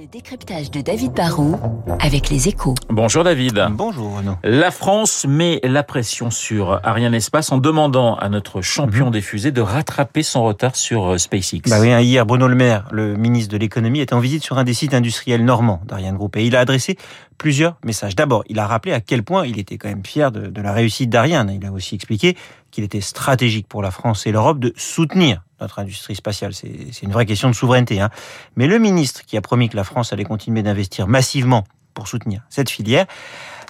Le décryptage de David Barrault avec les échos. Bonjour David. Bonjour Renaud. La France met la pression sur Ariane Espace en demandant à notre champion des fusées de rattraper son retard sur euh, SpaceX. Bah oui, hein, hier, Bruno Le Maire, le ministre de l'économie, était en visite sur un des sites industriels normands d'Ariane Group et il a adressé plusieurs messages. D'abord, il a rappelé à quel point il était quand même fier de, de la réussite d'Ariane. Il a aussi expliqué qu'il était stratégique pour la France et l'Europe de soutenir notre industrie spatiale. C'est une vraie question de souveraineté. Hein. Mais le ministre qui a promis que la France allait continuer d'investir massivement pour soutenir cette filière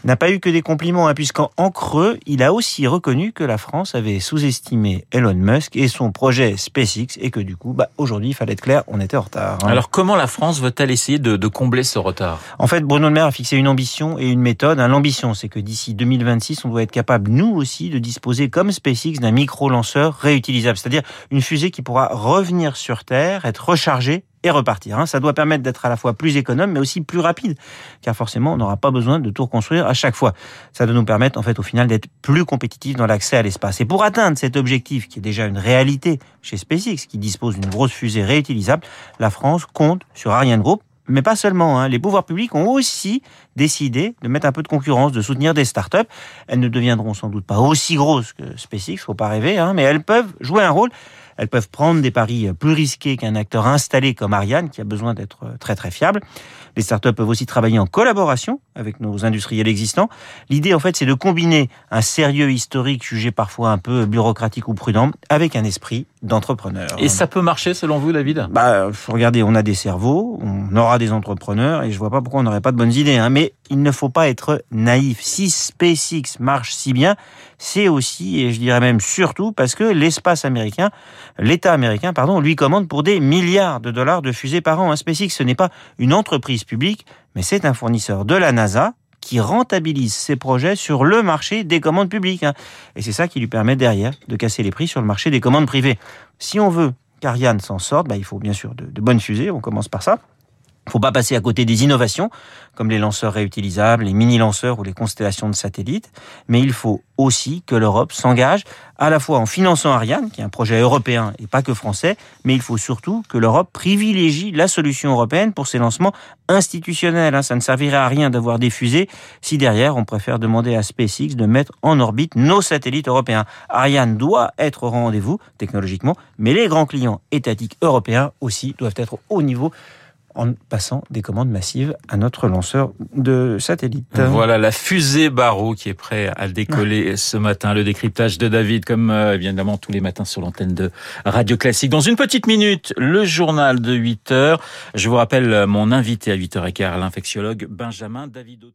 n'a pas eu que des compliments, hein, puisqu'en creux, il a aussi reconnu que la France avait sous-estimé Elon Musk et son projet SpaceX, et que du coup, bah, aujourd'hui, il fallait être clair, on était en retard. Hein. Alors comment la France veut-elle essayer de, de, combler ce retard? En fait, Bruno Le Maire a fixé une ambition et une méthode. Hein. L'ambition, c'est que d'ici 2026, on doit être capable, nous aussi, de disposer, comme SpaceX, d'un micro-lanceur réutilisable, c'est-à-dire une fusée qui pourra revenir sur Terre, être rechargée et repartir. Hein. Ça doit permettre d'être à la fois plus économe, mais aussi plus rapide, car forcément, on n'aura pas besoin de tout reconstruire à chaque fois. Ça doit nous permettre, en fait, au final, d'être plus compétitifs dans l'accès à l'espace. Et pour atteindre cet objectif, qui est déjà une réalité chez SpaceX, qui dispose d'une grosse fusée réutilisable, la France compte sur Ariane Group, mais pas seulement. Hein. Les pouvoirs publics ont aussi décidé de mettre un peu de concurrence, de soutenir des startups. Elles ne deviendront sans doute pas aussi grosses que SpaceX, faut pas rêver, hein, mais elles peuvent jouer un rôle elles peuvent prendre des paris plus risqués qu'un acteur installé comme Ariane, qui a besoin d'être très très fiable. Les startups peuvent aussi travailler en collaboration avec nos industriels existants. L'idée, en fait, c'est de combiner un sérieux historique jugé parfois un peu bureaucratique ou prudent avec un esprit d'entrepreneur. Et ça peut marcher selon vous, David? Bah, regardez, on a des cerveaux, on aura des entrepreneurs, et je vois pas pourquoi on n'aurait pas de bonnes idées. Hein. Mais il ne faut pas être naïf. Si SpaceX marche si bien, c'est aussi, et je dirais même surtout, parce que l'espace américain, l'État américain, pardon, lui commande pour des milliards de dollars de fusées par an. Un SpaceX, ce n'est pas une entreprise publique, mais c'est un fournisseur de la NASA qui rentabilise ses projets sur le marché des commandes publiques. Hein. Et c'est ça qui lui permet derrière de casser les prix sur le marché des commandes privées. Si on veut qu'Ariane s'en sorte, bah, il faut bien sûr de, de bonnes fusées, on commence par ça. Il ne faut pas passer à côté des innovations, comme les lanceurs réutilisables, les mini-lanceurs ou les constellations de satellites, mais il faut aussi que l'Europe s'engage à la fois en finançant Ariane, qui est un projet européen et pas que français, mais il faut surtout que l'Europe privilégie la solution européenne pour ses lancements institutionnels. Hein. Ça ne servirait à rien d'avoir des fusées si derrière on préfère demander à SpaceX de mettre en orbite nos satellites européens. Ariane doit être au rendez-vous technologiquement, mais les grands clients étatiques européens aussi doivent être au niveau en passant des commandes massives à notre lanceur de satellite. Voilà la fusée Barreau qui est prêt à décoller ce matin. Le décryptage de David, comme euh, évidemment tous les matins sur l'antenne de Radio Classique. Dans une petite minute, le journal de 8 heures. Je vous rappelle mon invité à 8h15, l'infectiologue Benjamin Davido.